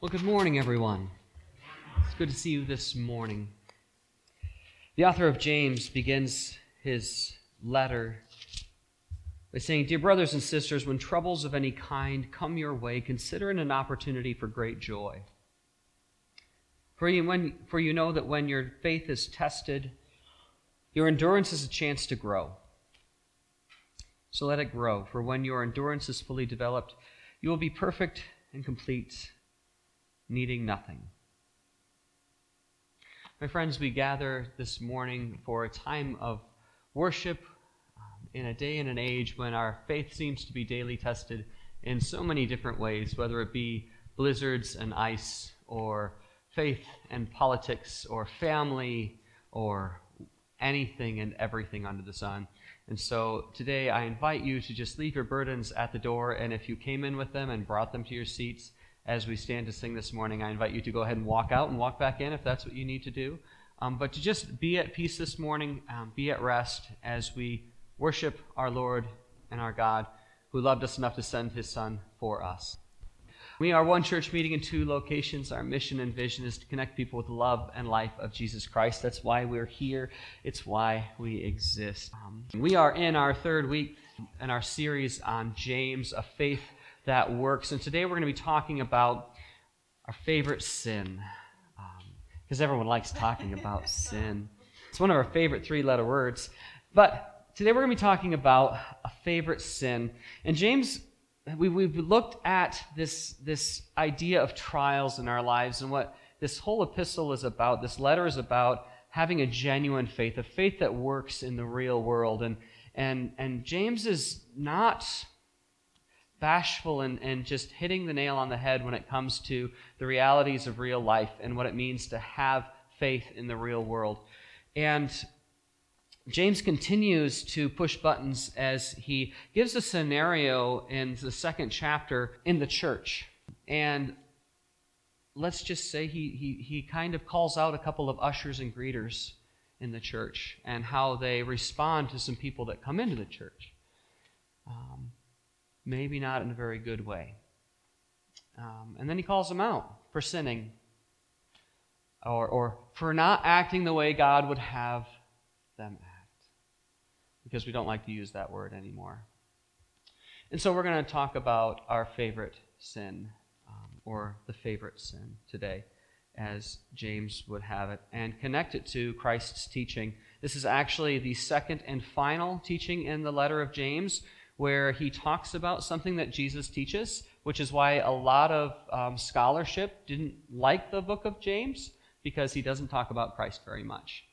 Well, good morning, everyone. It's good to see you this morning. The author of James begins his letter by saying, Dear brothers and sisters, when troubles of any kind come your way, consider it an opportunity for great joy. For you, when, for you know that when your faith is tested, your endurance is a chance to grow. So let it grow, for when your endurance is fully developed, you will be perfect and complete needing nothing. My friends, we gather this morning for a time of worship um, in a day and an age when our faith seems to be daily tested in so many different ways, whether it be blizzards and ice, or faith and politics, or family, or anything and everything under the sun. And so today I invite you to just leave your burdens at the door, and if you came in with them and brought them to your seats, as we stand to sing this morning, I invite you to go ahead and walk out and walk back in if that's what you need to do. Um, but to just be at peace this morning, um, be at rest as we worship our Lord and our God who loved us enough to send his Son for us. We are one church meeting in two locations. Our mission and vision is to connect people with the love and life of Jesus Christ. That's why we're here, it's why we exist. Um, we are in our third week in our series on James, a faith that works. And today we're going to be talking about our favorite sin, because um, everyone likes talking about sin. It's one of our favorite three letter words. But today we're going to be talking about a favorite sin. And James, we, we've looked at this, this idea of trials in our lives and what this whole epistle is about, this letter is about having a genuine faith, a faith that works in the real world. And, and, and James is not bashful and, and just hitting the nail on the head when it comes to the realities of real life and what it means to have faith in the real world. And James continues to push buttons as he gives a scenario in the second chapter in the church. And let's just say he, he, he kind of calls out a couple of ushers and greeters in the church and how they respond to some people that come into the church. Um, maybe not in a very good way. Um, and then he calls them out for sinning or, or for not acting the way God would have them act. Because we don't like to use that word anymore. And so we're going to talk about our favorite sin, um, or the favorite sin today, as James would have it, and connect it to Christ's teaching. This is actually the second and final teaching in the letter of James where he talks about something that Jesus teaches, which is why a lot of um, scholarship didn't like the book of James, because he doesn't talk about Christ very much.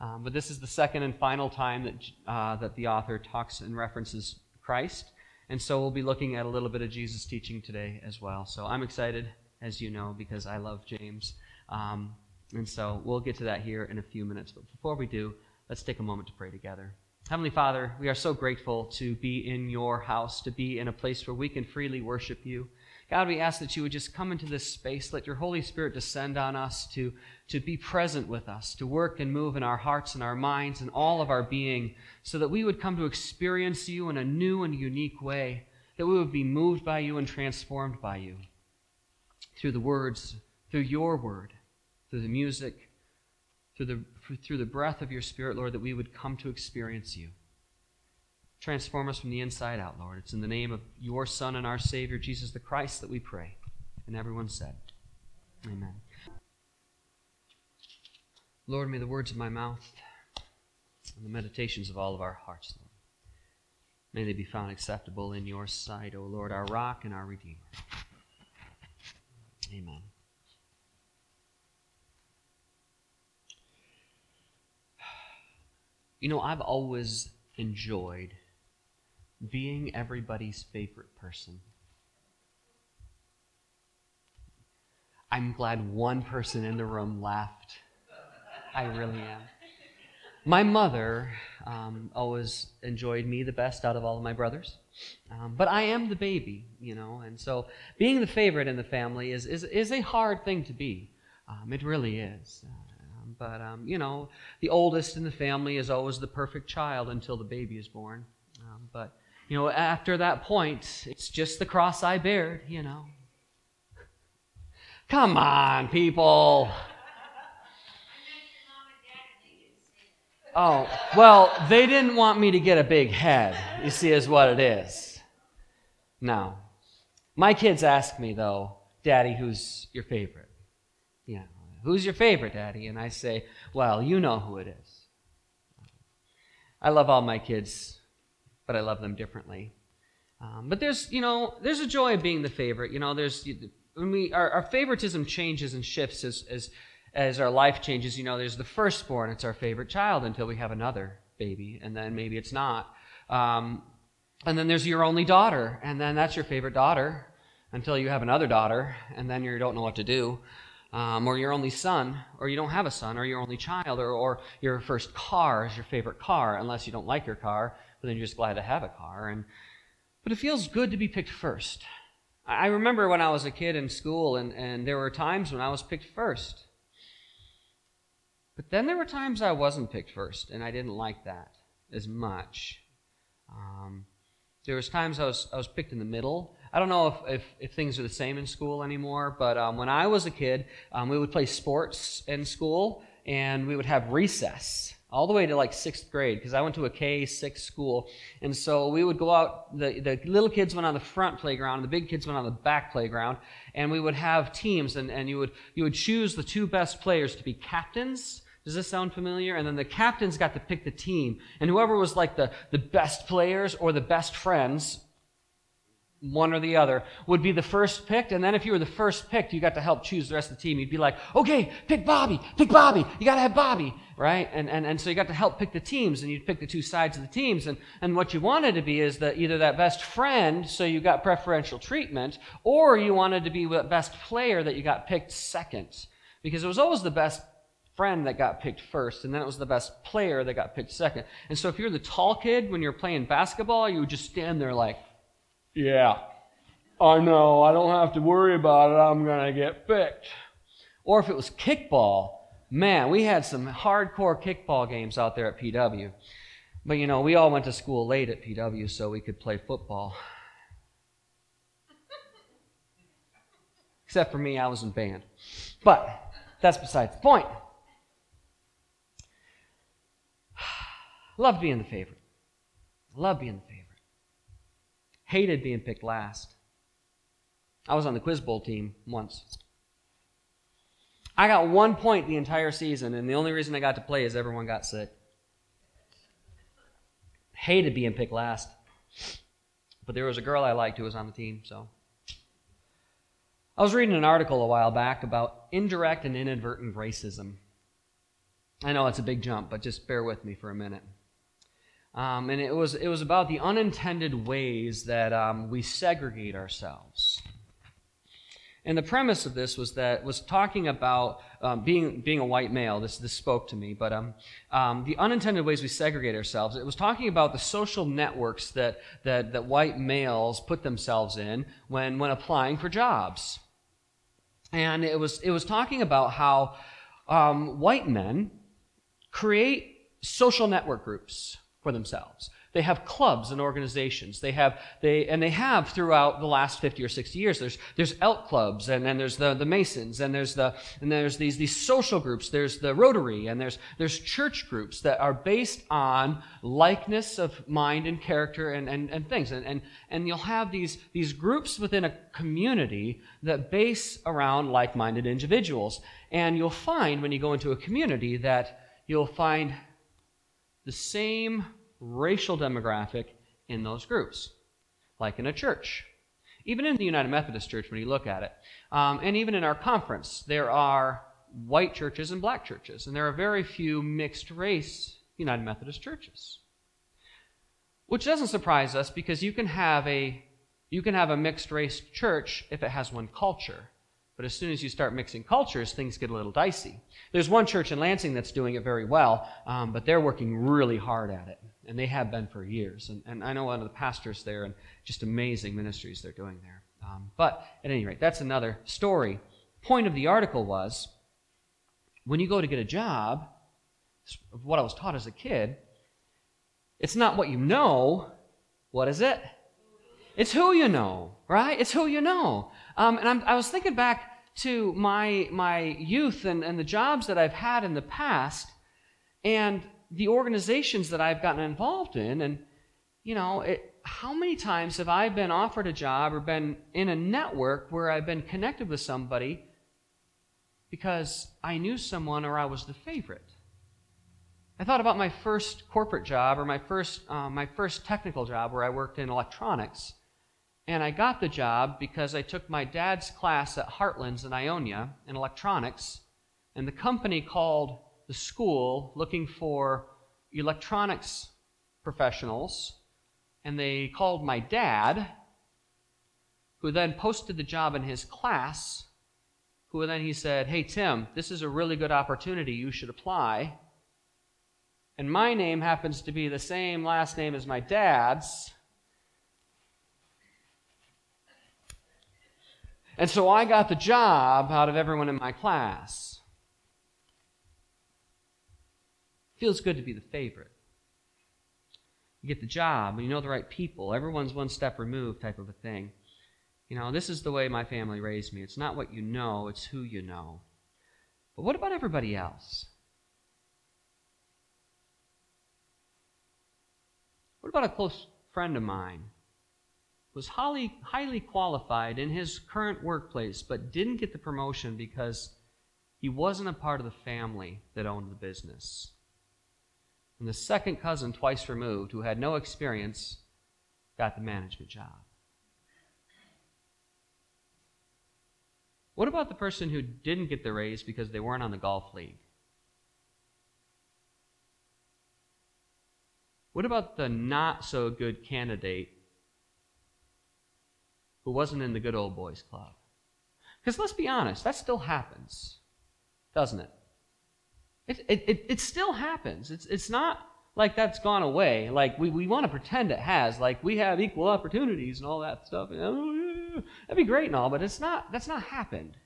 Um, but this is the second and final time that, uh, that the author talks and references Christ. And so we'll be looking at a little bit of Jesus' teaching today as well. So I'm excited, as you know, because I love James. Um, and so we'll get to that here in a few minutes. But before we do, let's take a moment to pray together. Heavenly Father, we are so grateful to be in your house, to be in a place where we can freely worship you. God, we ask that you would just come into this space, let your Holy Spirit descend on us to, to be present with us, to work and move in our hearts and our minds and all of our being, so that we would come to experience you in a new and unique way, that we would be moved by you and transformed by you through the words, through your word, through the music, through the, through the breath of your Spirit, Lord, that we would come to experience you. Transform us from the inside out, Lord. It's in the name of your Son and our Savior, Jesus the Christ, that we pray. And everyone said, Amen. Lord, may the words of my mouth and the meditations of all of our hearts, Lord, may they be found acceptable in your sight, O Lord, our rock and our Redeemer. Amen. You know, I've always enjoyed being everybody's favorite person. I'm glad one person in the room laughed. I really am. My mother um, always enjoyed me the best out of all of my brothers. Um, but I am the baby, you know, and so being the favorite in the family is, is, is a hard thing to be. Um, it really is. But, um, you know, the oldest in the family is always the perfect child until the baby is born. Um, but, you know, after that point, it's just the cross I bear, you know. Come on, people. Oh, well, they didn't want me to get a big head, you see, is what it is. Now, my kids ask me, though, Daddy, who's your favorite? Know, who's your favorite, Daddy? And I say, well, you know who it is. I love all my kids, but I love them differently. Um, but there's, you know, there's a joy of being the favorite. You know, there's, when we, our, our favoritism changes and shifts as, as as our life changes, you know, there's the firstborn, it's our favorite child until we have another baby, and then maybe it's not. Um, and then there's your only daughter, and then that's your favorite daughter until you have another daughter, and then you don't know what to do. Um, or your only son, or you don't have a son, or your only child, or, or your first car is your favorite car, unless you don't like your car, but then you're just glad to have a car. And, but it feels good to be picked first. I remember when I was a kid in school, and, and there were times when I was picked first. But then there were times I wasn't picked first, and I didn't like that as much. Um, there was times I was I was picked in the middle. I don't know if, if, if things are the same in school anymore, but um, when I was a kid, um, we would play sports in school, and we would have recess all the way to like sixth grade because I went to a K six school, and so we would go out. The the little kids went on the front playground, and the big kids went on the back playground, and we would have teams, and, and you would you would choose the two best players to be captains does this sound familiar? And then the captains got to pick the team. And whoever was like the, the best players or the best friends, one or the other, would be the first picked. And then if you were the first picked, you got to help choose the rest of the team. You'd be like, okay, pick Bobby, pick Bobby. You got to have Bobby, right? And, and, and so you got to help pick the teams and you'd pick the two sides of the teams. And, and what you wanted to be is that either that best friend, so you got preferential treatment, or you wanted to be the best player that you got picked second. Because it was always the best friend that got picked first, and then it was the best player that got picked second. And so if you're the tall kid when you're playing basketball, you would just stand there like, yeah, I know, I don't have to worry about it, I'm going to get picked. Or if it was kickball, man, we had some hardcore kickball games out there at PW. But you know, we all went to school late at PW so we could play football. Except for me, I was in band. But that's besides the point. Loved being the favorite. Loved being the favorite. Hated being picked last. I was on the Quiz Bowl team once. I got one point the entire season, and the only reason I got to play is everyone got sick. Hated being picked last. But there was a girl I liked who was on the team, so. I was reading an article a while back about indirect and inadvertent racism. I know it's a big jump, but just bear with me for a minute. Um, and it was, it was about the unintended ways that um, we segregate ourselves. And the premise of this was that was talking about um, being being a white male. This this spoke to me, but um, um, the unintended ways we segregate ourselves. It was talking about the social networks that that that white males put themselves in when when applying for jobs. And it was it was talking about how um, white men create social network groups for themselves. They have clubs and organizations. They have, they, and they have throughout the last 50 or 60 years. There's, there's elk clubs, and then there's the, the Masons, and there's the, and there's these, these social groups. There's the Rotary, and there's, there's church groups that are based on likeness of mind and character and, and, and things. And, and, and you'll have these, these groups within a community that base around like-minded individuals. And you'll find when you go into a community that you'll find the same racial demographic in those groups, like in a church. Even in the United Methodist Church, when you look at it, um, and even in our conference, there are white churches and black churches, and there are very few mixed race United Methodist churches. Which doesn't surprise us because you can have a you can have a mixed race church if it has one culture. But as soon as you start mixing cultures, things get a little dicey. There's one church in Lansing that's doing it very well, um, but they're working really hard at it, and they have been for years. And, and I know one of the pastors there, and just amazing ministries they're doing there. Um, but at any rate, that's another story. Point of the article was when you go to get a job, what I was taught as a kid, it's not what you know. What is it? It's who you know, right? It's who you know. Um, and I'm, i was thinking back to my, my youth and, and the jobs that I've had in the past and the organizations that I've gotten involved in. And, you know, it, how many times have I been offered a job or been in a network where I've been connected with somebody because I knew someone or I was the favorite? I thought about my first corporate job or my first, uh, my first technical job where I worked in electronics. And I got the job because I took my dad's class at Heartlands in Ionia in electronics, and the company called the school looking for electronics professionals, and they called my dad, who then posted the job in his class, who then he said, Hey, Tim, this is a really good opportunity. You should apply. And my name happens to be the same last name as my dad's. And so I got the job out of everyone in my class. Feels good to be the favorite. You get the job, and you know the right people. Everyone's one step removed, type of a thing. You know, this is the way my family raised me. It's not what you know, it's who you know. But what about everybody else? What about a close friend of mine was highly, highly qualified in his current workplace, but didn't get the promotion because he wasn't a part of the family that owned the business. And the second cousin, twice removed, who had no experience, got the management job. What about the person who didn't get the raise because they weren't on the golf league? What about the not so good candidate who wasn't in the good old boys club. Because let's be honest, that still happens, doesn't it? It, it, it, it still happens. It's, it's not like that's gone away. Like we, we want to pretend it has. Like we have equal opportunities and all that stuff. That'd be great and all, but it's not, that's not happened.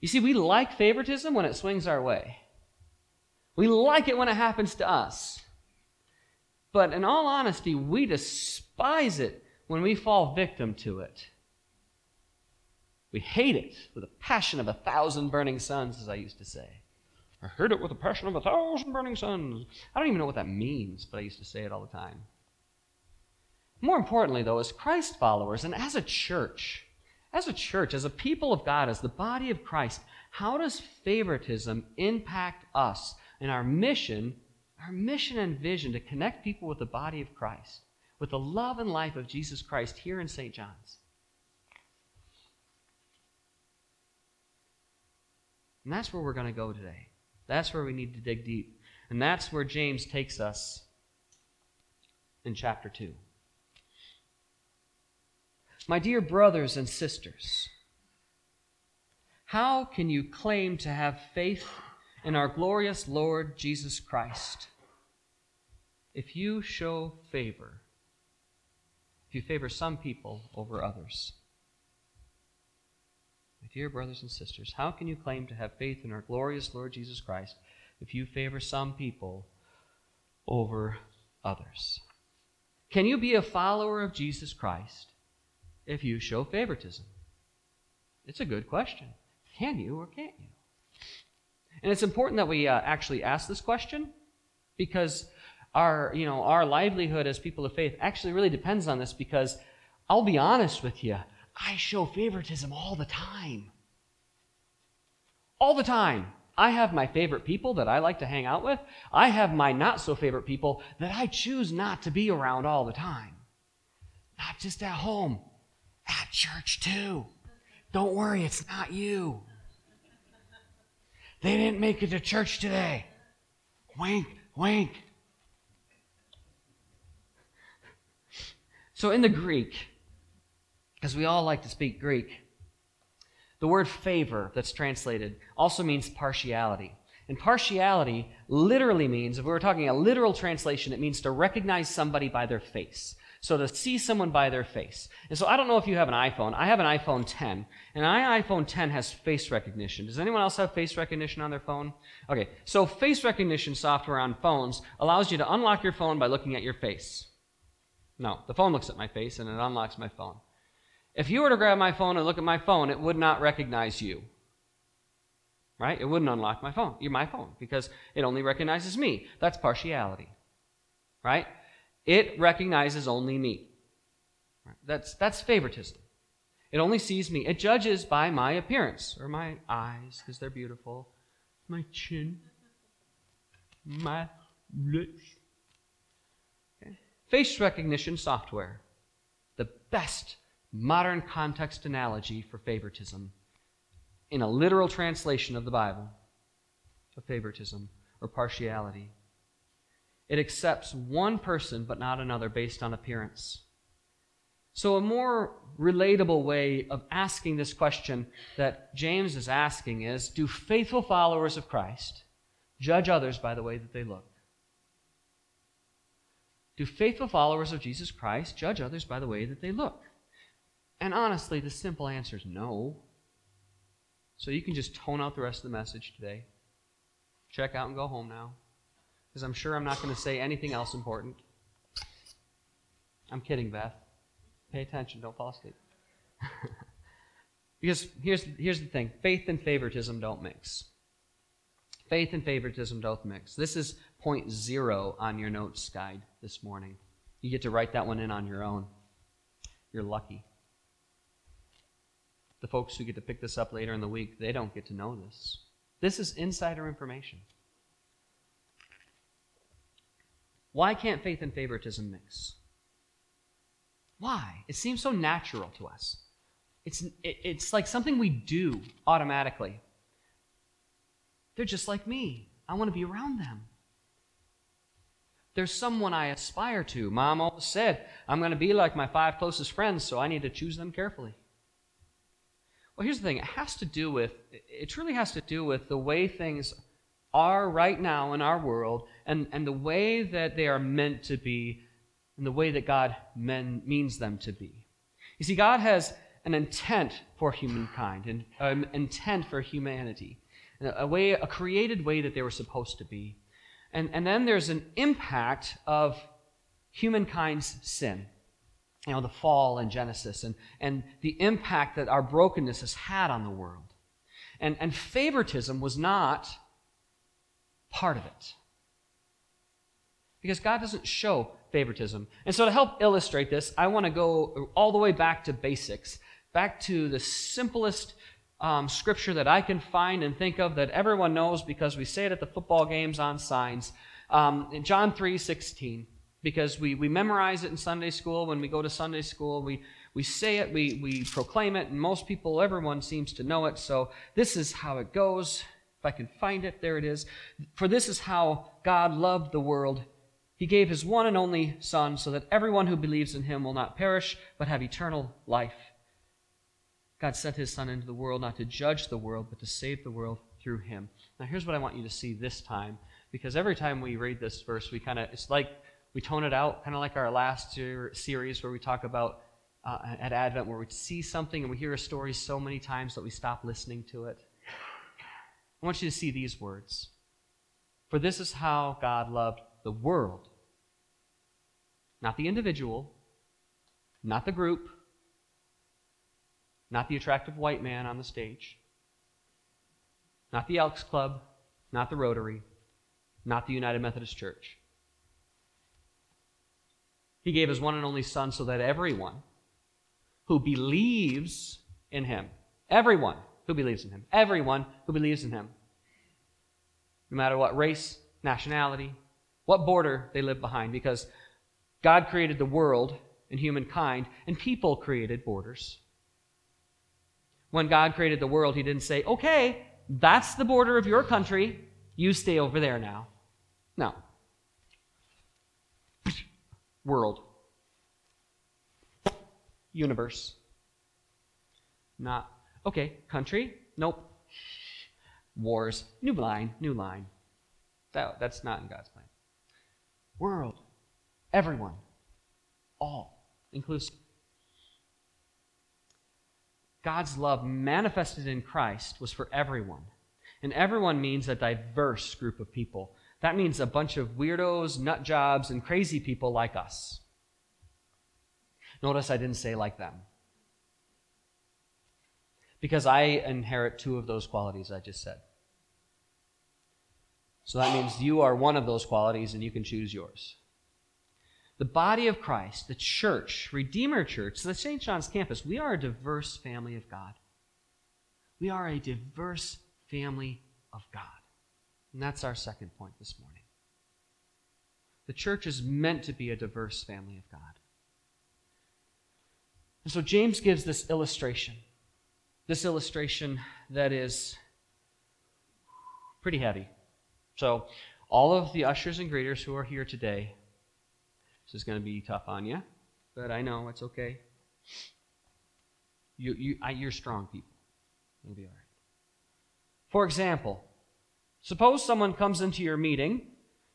You see, we like favoritism when it swings our way. We like it when it happens to us. But in all honesty, we despise it when we fall victim to it. We hate it with a passion of a thousand burning suns, as I used to say. I heard it with a passion of a thousand burning suns. I don't even know what that means, but I used to say it all the time. More importantly, though, as Christ followers and as a church, as a church, as a people of God, as the body of Christ, how does favoritism impact us in our mission, our mission and vision to connect people with the body of Christ? With the love and life of Jesus Christ here in St. John's. And that's where we're going to go today. That's where we need to dig deep. And that's where James takes us in chapter 2. My dear brothers and sisters, how can you claim to have faith in our glorious Lord Jesus Christ if you show favor you favor some people over others. My dear brothers and sisters, how can you claim to have faith in our glorious Lord Jesus Christ if you favor some people over others? Can you be a follower of Jesus Christ if you show favoritism? It's a good question. Can you or can't you? And it's important that we uh, actually ask this question because our, you know, our livelihood as people of faith actually really depends on this because I'll be honest with you, I show favoritism all the time. All the time. I have my favorite people that I like to hang out with. I have my not so favorite people that I choose not to be around all the time. Not just at home, at church too. Don't worry, it's not you. They didn't make it to church today. Wink, wink. So, in the Greek, because we all like to speak Greek, the word favor that's translated also means partiality. And partiality literally means, if we were talking a literal translation, it means to recognize somebody by their face. So to see someone by their face. And so I don't know if you have an iPhone. I have an iPhone 10. And my iPhone 10 has face recognition. Does anyone else have face recognition on their phone? Okay, so face recognition software on phones allows you to unlock your phone by looking at your face. No, the phone looks at my face and it unlocks my phone. If you were to grab my phone and look at my phone, it would not recognize you. Right? It wouldn't unlock my phone. You're my phone because it only recognizes me. That's partiality. Right? It recognizes only me. That's, that's favoritism. It only sees me. It judges by my appearance or my eyes because they're beautiful, my chin, my lips. Face recognition software, the best modern context analogy for favoritism in a literal translation of the Bible of favoritism or partiality. It accepts one person but not another based on appearance. So, a more relatable way of asking this question that James is asking is Do faithful followers of Christ judge others by the way that they look? Do faithful followers of Jesus Christ judge others by the way that they look? And honestly, the simple answer is no. So you can just tone out the rest of the message today. Check out and go home now. Because I'm sure I'm not going to say anything else important. I'm kidding, Beth. Pay attention, don't fall asleep. because here's, here's the thing faith and favoritism don't mix. Faith and favoritism don't mix. This is point zero on your notes guide this morning. You get to write that one in on your own. You're lucky. The folks who get to pick this up later in the week, they don't get to know this. This is insider information. Why can't faith and favoritism mix? Why? It seems so natural to us. It's, it, it's like something we do automatically. They're just like me. I want to be around them. There's someone I aspire to. Mom always said, I'm going to be like my five closest friends, so I need to choose them carefully. Well, here's the thing it has to do with, it truly has to do with the way things are right now in our world and, and the way that they are meant to be and the way that God men, means them to be. You see, God has an intent for humankind, an um, intent for humanity, a way, a created way that they were supposed to be. And, and then there's an impact of humankind's sin. You know, the fall in Genesis and, and the impact that our brokenness has had on the world. And, and favoritism was not part of it. Because God doesn't show favoritism. And so, to help illustrate this, I want to go all the way back to basics, back to the simplest um, scripture that I can find and think of that everyone knows because we say it at the football games on signs. Um, in John 3 16, because we, we memorize it in Sunday school. When we go to Sunday school, we, we say it, we, we proclaim it, and most people, everyone seems to know it. So this is how it goes. If I can find it, there it is. For this is how God loved the world. He gave his one and only Son so that everyone who believes in him will not perish, but have eternal life. God sent his Son into the world not to judge the world, but to save the world through him. Now, here's what I want you to see this time, because every time we read this verse, we kind of, it's like we tone it out, kind of like our last series where we talk about uh, at Advent, where we see something and we hear a story so many times that we stop listening to it. I want you to see these words. For this is how God loved the world. Not the individual, not the group, not the attractive white man on the stage, not the Elks Club, not the Rotary, not the United Methodist Church. He gave his one and only Son so that everyone who believes in him, everyone who believes in him, everyone who believes in him, no matter what race, nationality, what border they live behind, because God created the world and humankind, and people created borders. When God created the world, He didn't say, okay, that's the border of your country, you stay over there now. No. World. Universe. Not, okay, country? Nope. Wars. New line, new line. That, that's not in God's plan world, everyone, all, inclusive. God's love manifested in Christ was for everyone. And everyone means a diverse group of people. That means a bunch of weirdos, nut jobs, and crazy people like us. Notice I didn't say like them. because I inherit two of those qualities I just said. So that means you are one of those qualities and you can choose yours. The body of Christ, the church, Redeemer Church, the St. John's campus, we are a diverse family of God. We are a diverse family of God. And that's our second point this morning. The church is meant to be a diverse family of God. And so James gives this illustration. This illustration that is pretty heavy. So, all of the ushers and greeters who are here today, is going to be tough on you, but I know it's okay. You, you, I, you're strong people. It'll be all right. For example, suppose someone comes into your meeting.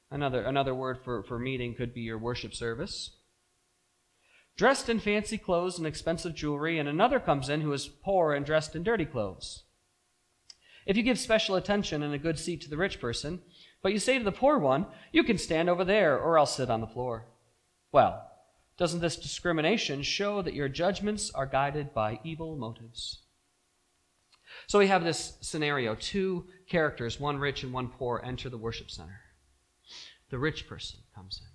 Another, another word for, for meeting could be your worship service. Dressed in fancy clothes and expensive jewelry, and another comes in who is poor and dressed in dirty clothes. If you give special attention and a good seat to the rich person, but you say to the poor one, You can stand over there, or else sit on the floor. Well, doesn't this discrimination show that your judgments are guided by evil motives? So we have this scenario two characters, one rich and one poor, enter the worship center. The rich person comes in,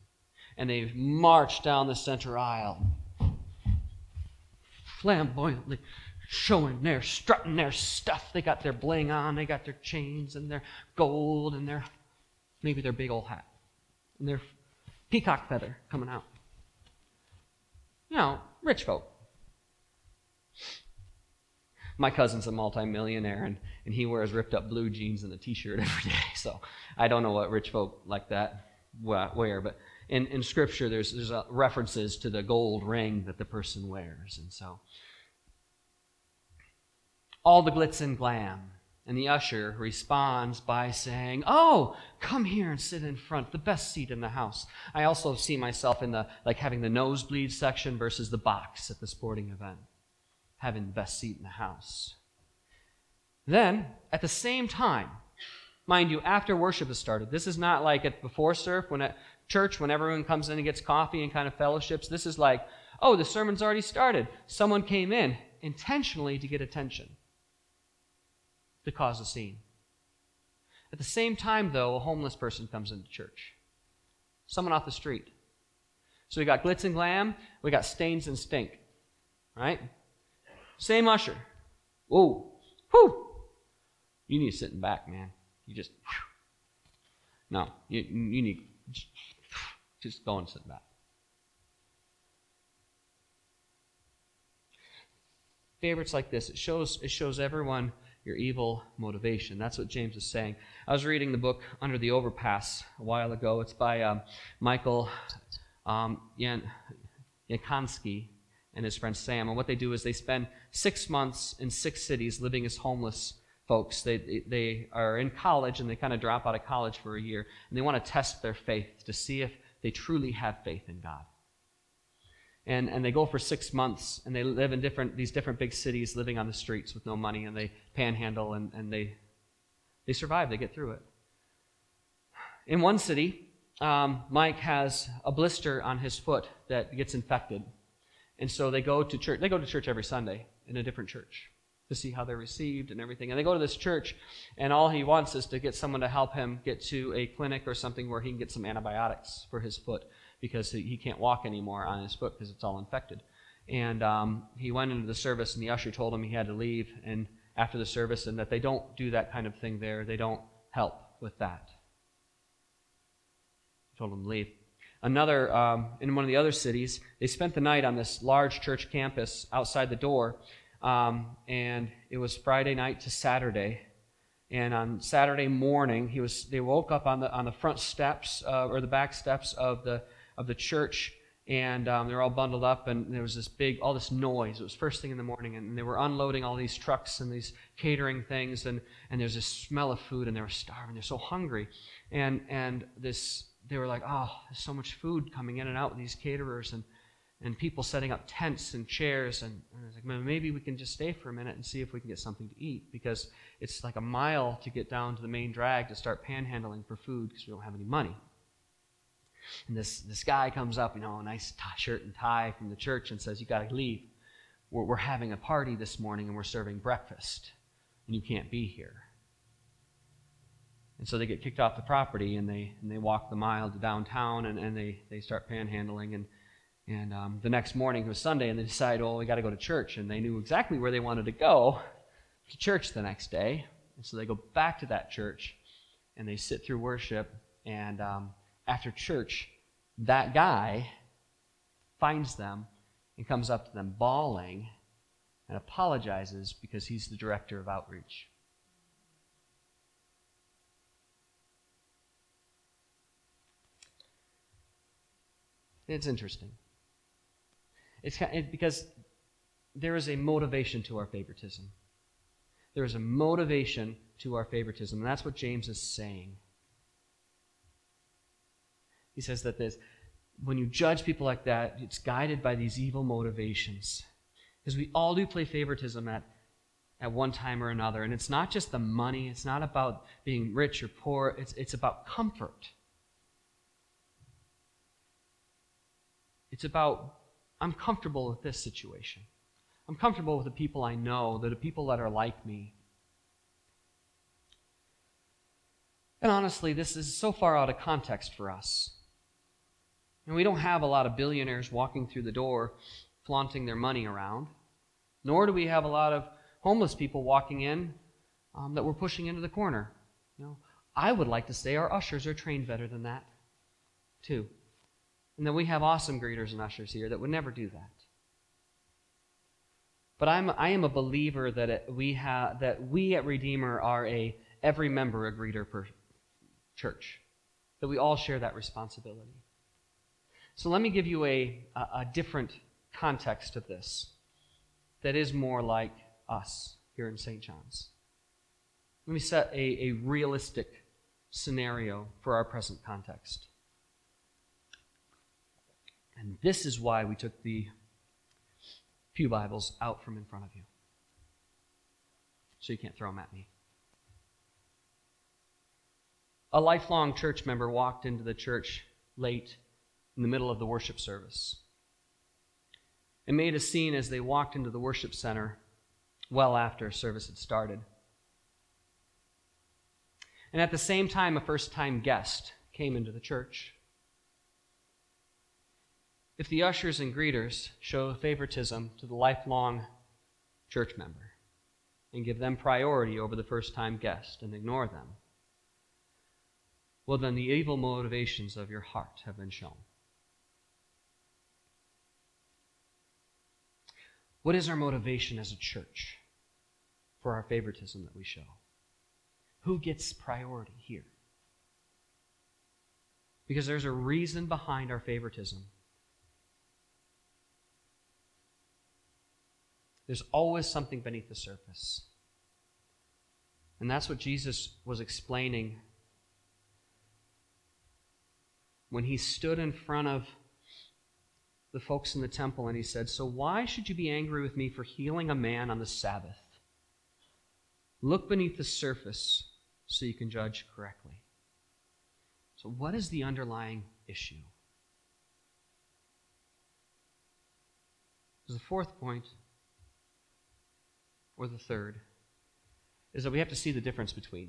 and they march down the center aisle, flamboyantly showing their, strutting their stuff. They got their bling on, they got their chains and their gold and their, maybe their big old hat, and their peacock feather coming out. You know, rich folk my cousin's a multimillionaire and, and he wears ripped up blue jeans and a t-shirt every day so i don't know what rich folk like that wear but in, in scripture there's, there's uh, references to the gold ring that the person wears and so all the glitz and glam and the usher responds by saying, Oh, come here and sit in front, the best seat in the house. I also see myself in the, like having the nosebleed section versus the box at the sporting event having the best seat in the house. Then, at the same time, mind you, after worship has started, this is not like at before surf when at church, when everyone comes in and gets coffee and kind of fellowships. This is like, oh, the sermon's already started. Someone came in intentionally to get attention, to cause a scene. At the same time, though, a homeless person comes into church. Someone off the street. So we got glitz and glam, we got stains and stink. Right? Same usher. Whoa. Whew. You need to sit back, man. You just. No, you, you need. Just go and sit back. Favorites like this, it shows, it shows everyone your evil motivation. That's what James is saying. I was reading the book Under the Overpass a while ago. It's by um, Michael um, and his friend Sam. And what they do is they spend six months in six cities living as homeless folks. They, they are in college and they kind of drop out of college for a year. And they want to test their faith to see if they truly have faith in God. And, and they go for six months and they live in different, these different big cities living on the streets with no money and they panhandle and, and they, they survive, they get through it. In one city, um, Mike has a blister on his foot that gets infected. And so they go to church. They go to church every Sunday in a different church to see how they're received and everything. And they go to this church, and all he wants is to get someone to help him get to a clinic or something where he can get some antibiotics for his foot because he can't walk anymore on his foot because it's all infected. And um, he went into the service, and the usher told him he had to leave. And after the service, and that they don't do that kind of thing there. They don't help with that. He told him to leave another um, in one of the other cities they spent the night on this large church campus outside the door um, and it was friday night to saturday and on saturday morning he was they woke up on the on the front steps uh, or the back steps of the of the church and um, they were all bundled up and there was this big all this noise it was first thing in the morning and they were unloading all these trucks and these catering things and and there's this smell of food and they were starving they're so hungry and and this they were like, oh, there's so much food coming in and out with these caterers and, and people setting up tents and chairs. And, and I was like, maybe we can just stay for a minute and see if we can get something to eat because it's like a mile to get down to the main drag to start panhandling for food because we don't have any money. And this, this guy comes up, you know, a nice t- shirt and tie from the church and says, You got to leave. we're, we're having a party this morning and we're serving breakfast, and you can't be here. And so they get kicked off the property and they, and they walk the mile to downtown and, and they, they start panhandling. And, and um, the next morning, it was Sunday, and they decide, oh, we got to go to church. And they knew exactly where they wanted to go to church the next day. And so they go back to that church and they sit through worship. And um, after church, that guy finds them and comes up to them bawling and apologizes because he's the director of outreach. It's interesting. It's because there is a motivation to our favoritism. There is a motivation to our favoritism, and that's what James is saying. He says that this, when you judge people like that, it's guided by these evil motivations. Because we all do play favoritism at, at one time or another. And it's not just the money, it's not about being rich or poor, it's, it's about comfort. It's about, I'm comfortable with this situation. I'm comfortable with the people I know, the people that are like me. And honestly, this is so far out of context for us. And we don't have a lot of billionaires walking through the door flaunting their money around, nor do we have a lot of homeless people walking in um, that we're pushing into the corner. You know, I would like to say our ushers are trained better than that, too. And that we have awesome greeters and ushers here that would never do that. But I'm, I am a believer that we, have, that we at Redeemer are a every member a greeter per church, that we all share that responsibility. So let me give you a, a, a different context of this that is more like us here in St. John's. Let me set a, a realistic scenario for our present context. And this is why we took the Pew Bibles out from in front of you. So you can't throw them at me. A lifelong church member walked into the church late in the middle of the worship service and made a scene as they walked into the worship center well after service had started. And at the same time, a first time guest came into the church. If the ushers and greeters show favoritism to the lifelong church member and give them priority over the first time guest and ignore them, well, then the evil motivations of your heart have been shown. What is our motivation as a church for our favoritism that we show? Who gets priority here? Because there's a reason behind our favoritism. There's always something beneath the surface. And that's what Jesus was explaining when he stood in front of the folks in the temple and he said, So why should you be angry with me for healing a man on the Sabbath? Look beneath the surface so you can judge correctly. So, what is the underlying issue? the fourth point, or the third, is that we have to see the difference between.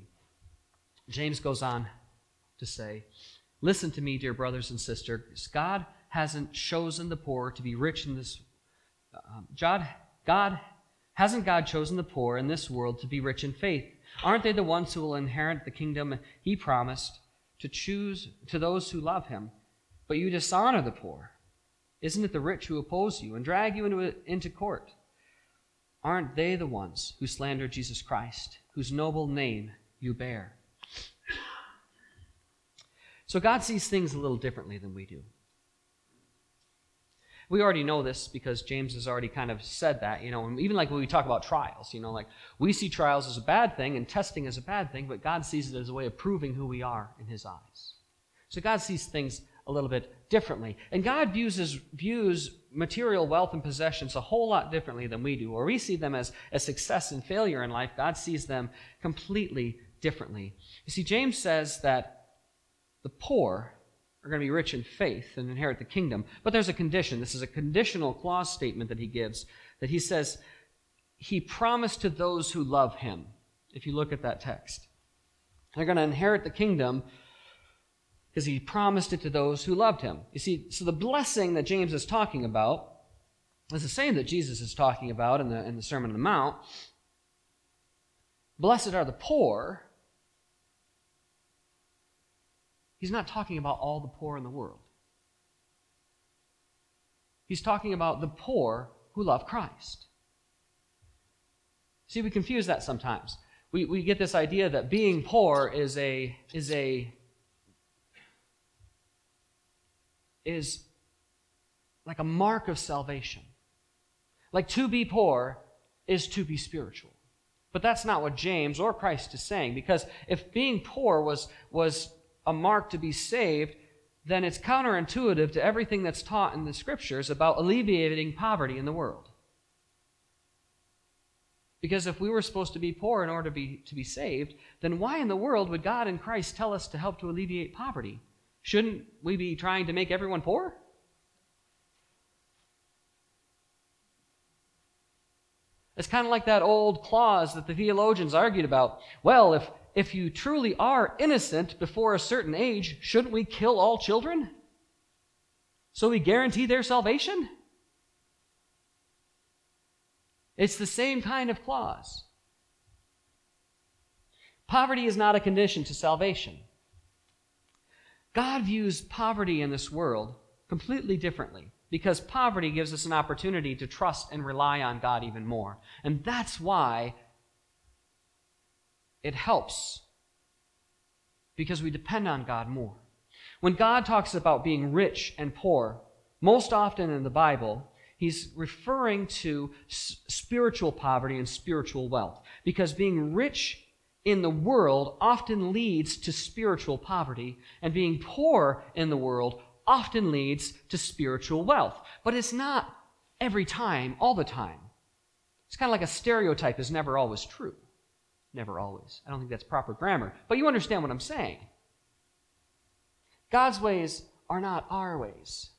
James goes on to say, Listen to me, dear brothers and sisters. God hasn't chosen the poor to be rich in this. Um, God, God hasn't God chosen the poor in this world to be rich in faith? Aren't they the ones who will inherit the kingdom He promised to choose to those who love Him? But you dishonor the poor. Isn't it the rich who oppose you and drag you into, into court? Aren't they the ones who slander Jesus Christ, whose noble name you bear? So God sees things a little differently than we do. We already know this because James has already kind of said that, you know, and even like when we talk about trials, you know, like we see trials as a bad thing and testing as a bad thing, but God sees it as a way of proving who we are in his eyes. So God sees things a little bit differently. And God views, his, views material wealth and possessions a whole lot differently than we do. Or we see them as, as success and failure in life. God sees them completely differently. You see, James says that the poor are going to be rich in faith and inherit the kingdom. But there's a condition. This is a conditional clause statement that he gives that he says, He promised to those who love him. If you look at that text, they're going to inherit the kingdom because he promised it to those who loved him. You see, so the blessing that James is talking about is the same that Jesus is talking about in the, in the Sermon on the Mount. Blessed are the poor. He's not talking about all the poor in the world. He's talking about the poor who love Christ. See, we confuse that sometimes. We, we get this idea that being poor is a, is a is like a mark of salvation. Like to be poor is to be spiritual. But that's not what James or Christ is saying, because if being poor was, was a mark to be saved, then it's counterintuitive to everything that's taught in the scriptures about alleviating poverty in the world. Because if we were supposed to be poor in order to be, to be saved, then why in the world would God and Christ tell us to help to alleviate poverty? Shouldn't we be trying to make everyone poor? It's kind of like that old clause that the theologians argued about. Well, if, if you truly are innocent before a certain age, shouldn't we kill all children? So we guarantee their salvation? It's the same kind of clause. Poverty is not a condition to salvation. God views poverty in this world completely differently because poverty gives us an opportunity to trust and rely on God even more. And that's why it helps because we depend on God more. When God talks about being rich and poor, most often in the Bible, he's referring to spiritual poverty and spiritual wealth because being rich in the world often leads to spiritual poverty, and being poor in the world often leads to spiritual wealth. But it's not every time, all the time. It's kind of like a stereotype is never always true. Never always. I don't think that's proper grammar. But you understand what I'm saying. God's ways are not our ways.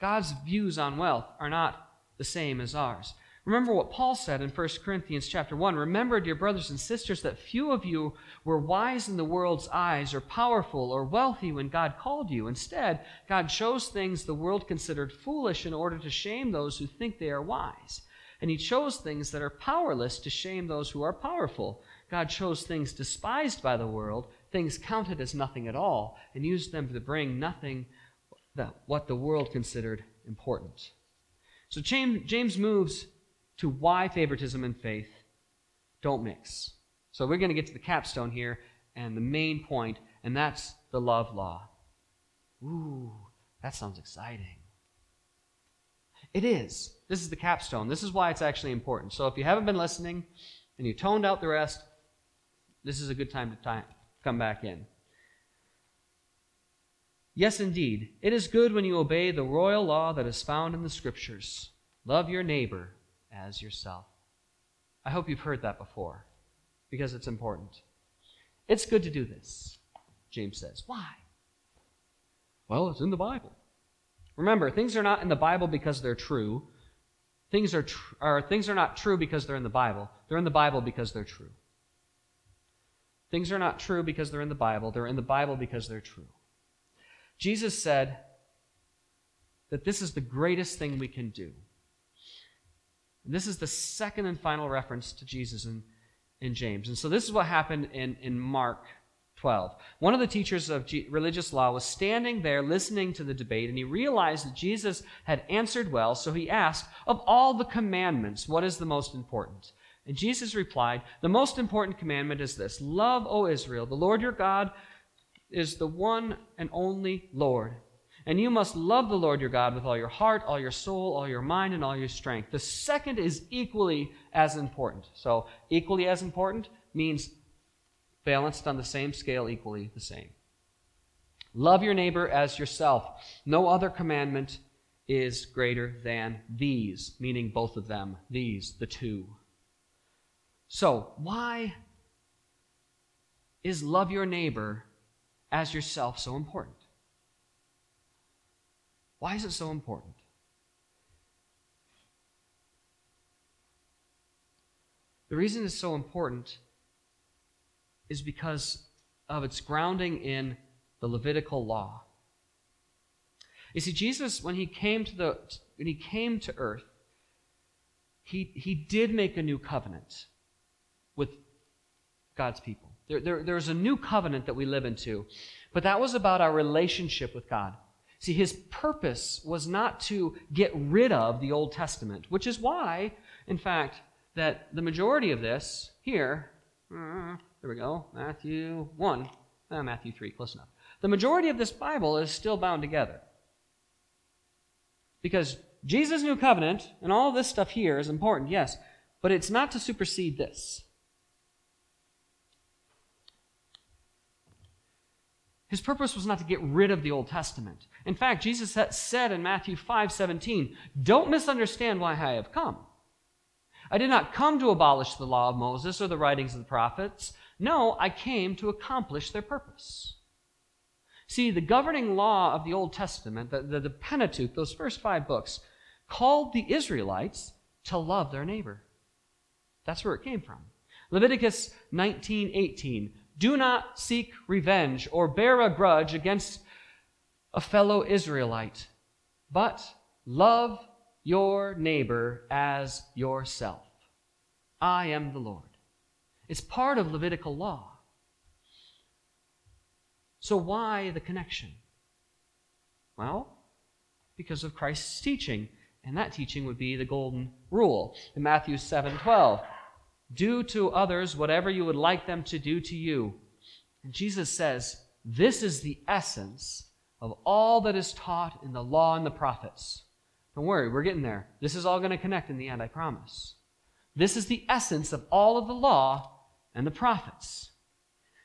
God's views on wealth are not the same as ours. Remember what Paul said in 1 Corinthians chapter 1. Remember, dear brothers and sisters, that few of you were wise in the world's eyes or powerful or wealthy when God called you. Instead, God chose things the world considered foolish in order to shame those who think they are wise. And he chose things that are powerless to shame those who are powerful. God chose things despised by the world, things counted as nothing at all, and used them to bring nothing that what the world considered important. So James moves to why favoritism and faith don't mix. So we're going to get to the capstone here and the main point, and that's the love law. Ooh, that sounds exciting. It is. This is the capstone. This is why it's actually important. So if you haven't been listening and you toned out the rest, this is a good time to time, come back in. Yes, indeed, it is good when you obey the royal law that is found in the Scriptures. Love your neighbor as yourself. I hope you've heard that before because it's important. It's good to do this, James says. Why? Well, it's in the Bible. Remember, things are not in the Bible because they're true. Things are, tr- are, things are not true because they're in the Bible. They're in the Bible because they're true. Things are not true because they're in the Bible. They're in the Bible because they're true. Jesus said that this is the greatest thing we can do. This is the second and final reference to Jesus in, in James. And so this is what happened in, in Mark 12. One of the teachers of G- religious law was standing there listening to the debate, and he realized that Jesus had answered well, so he asked, Of all the commandments, what is the most important? And Jesus replied, The most important commandment is this Love, O Israel, the Lord your God is the one and only Lord. And you must love the Lord your God with all your heart, all your soul, all your mind, and all your strength. The second is equally as important. So, equally as important means balanced on the same scale, equally the same. Love your neighbor as yourself. No other commandment is greater than these, meaning both of them, these, the two. So, why is love your neighbor as yourself so important? Why is it so important? The reason it's so important is because of its grounding in the Levitical law. You see, Jesus, when he came to the when he came to earth, he, he did make a new covenant with God's people. There, there, there's a new covenant that we live into, but that was about our relationship with God. See, his purpose was not to get rid of the Old Testament, which is why, in fact, that the majority of this here, uh, there we go, Matthew 1, uh, Matthew 3, close enough. The majority of this Bible is still bound together. Because Jesus' new covenant and all this stuff here is important, yes, but it's not to supersede this. His purpose was not to get rid of the Old Testament. In fact, Jesus said in Matthew 5 17, Don't misunderstand why I have come. I did not come to abolish the law of Moses or the writings of the prophets. No, I came to accomplish their purpose. See, the governing law of the Old Testament, the, the, the Pentateuch, those first five books, called the Israelites to love their neighbor. That's where it came from. Leviticus 19:18 Do not seek revenge or bear a grudge against a fellow Israelite, but love your neighbor as yourself. I am the Lord. It's part of Levitical law. So, why the connection? Well, because of Christ's teaching. And that teaching would be the golden rule. In Matthew 7 12, do to others whatever you would like them to do to you. And Jesus says, this is the essence of all that is taught in the law and the prophets. Don't worry, we're getting there. This is all going to connect in the end, I promise. This is the essence of all of the law and the prophets.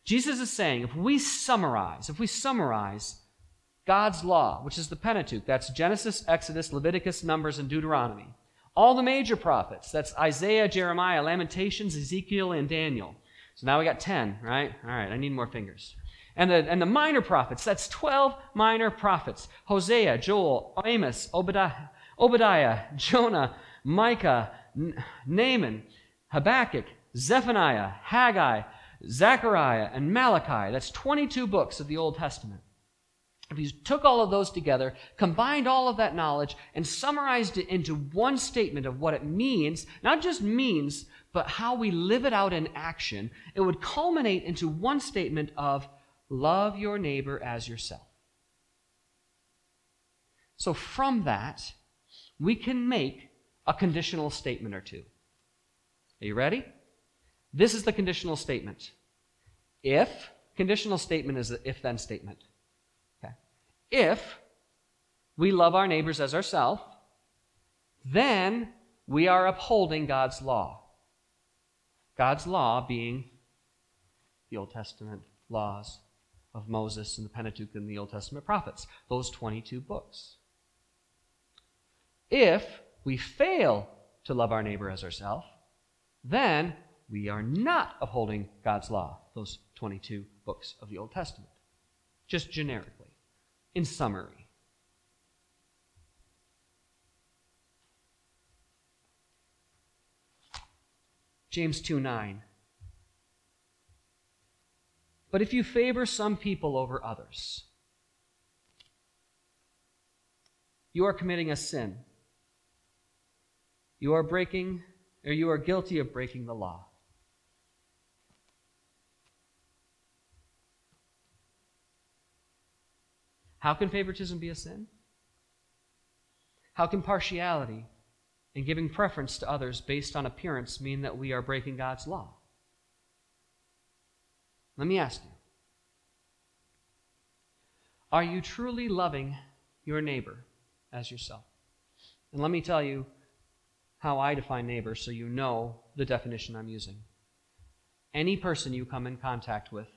Jesus is saying if we summarize, if we summarize God's law, which is the Pentateuch, that's Genesis, Exodus, Leviticus, Numbers, and Deuteronomy, all the major prophets, that's Isaiah, Jeremiah, Lamentations, Ezekiel, and Daniel. So now we got 10, right? All right, I need more fingers. And the, and the minor prophets, that's 12 minor prophets Hosea, Joel, Amos, Obadiah, Obadiah Jonah, Micah, Nahum, Habakkuk, Zephaniah, Haggai, Zechariah, and Malachi. That's 22 books of the Old Testament. If you took all of those together, combined all of that knowledge, and summarized it into one statement of what it means, not just means, but how we live it out in action, it would culminate into one statement of love your neighbor as yourself. So from that, we can make a conditional statement or two. Are you ready? This is the conditional statement. If, conditional statement is the if then statement. If we love our neighbors as ourselves, then we are upholding God's law. God's law being the Old Testament laws of Moses and the Pentateuch and the Old Testament prophets, those 22 books. If we fail to love our neighbor as ourselves, then we are not upholding God's law, those 22 books of the Old Testament. Just generically, in summary. James 2 9. But if you favor some people over others, you are committing a sin. You are breaking, or you are guilty of breaking the law. How can favoritism be a sin? How can partiality and giving preference to others based on appearance mean that we are breaking God's law? Let me ask you Are you truly loving your neighbor as yourself? And let me tell you how I define neighbor so you know the definition I'm using. Any person you come in contact with,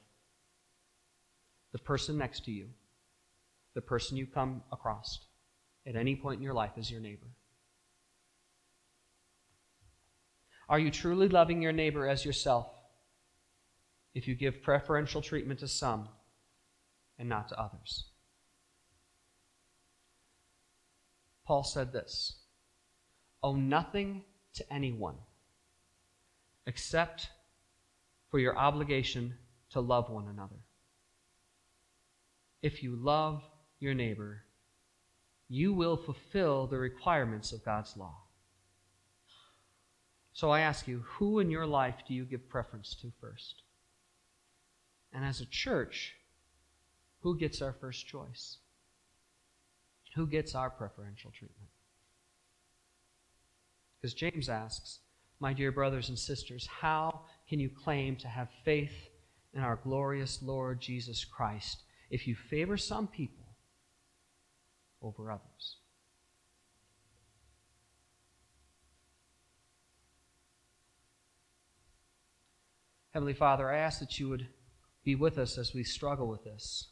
the person next to you, the person you come across at any point in your life as your neighbor? Are you truly loving your neighbor as yourself if you give preferential treatment to some and not to others? Paul said this Owe nothing to anyone except for your obligation to love one another. If you love your neighbor, you will fulfill the requirements of God's law. So I ask you, who in your life do you give preference to first? And as a church, who gets our first choice? Who gets our preferential treatment? Because James asks, My dear brothers and sisters, how can you claim to have faith in our glorious Lord Jesus Christ if you favor some people over others? Heavenly Father, I ask that you would be with us as we struggle with this.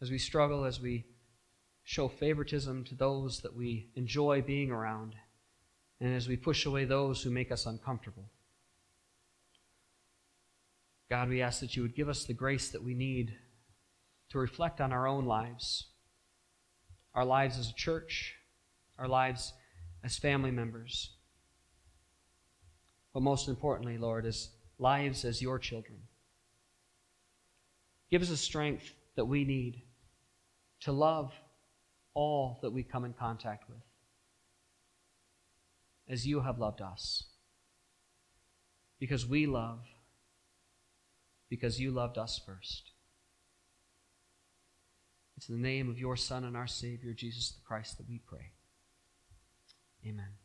As we struggle, as we show favoritism to those that we enjoy being around, and as we push away those who make us uncomfortable. God, we ask that you would give us the grace that we need to reflect on our own lives, our lives as a church, our lives as family members, but most importantly, Lord, as lives as your children. Give us the strength that we need to love all that we come in contact with as you have loved us. Because we love, because you loved us first. It's in the name of your Son and our Savior, Jesus the Christ, that we pray. Amen.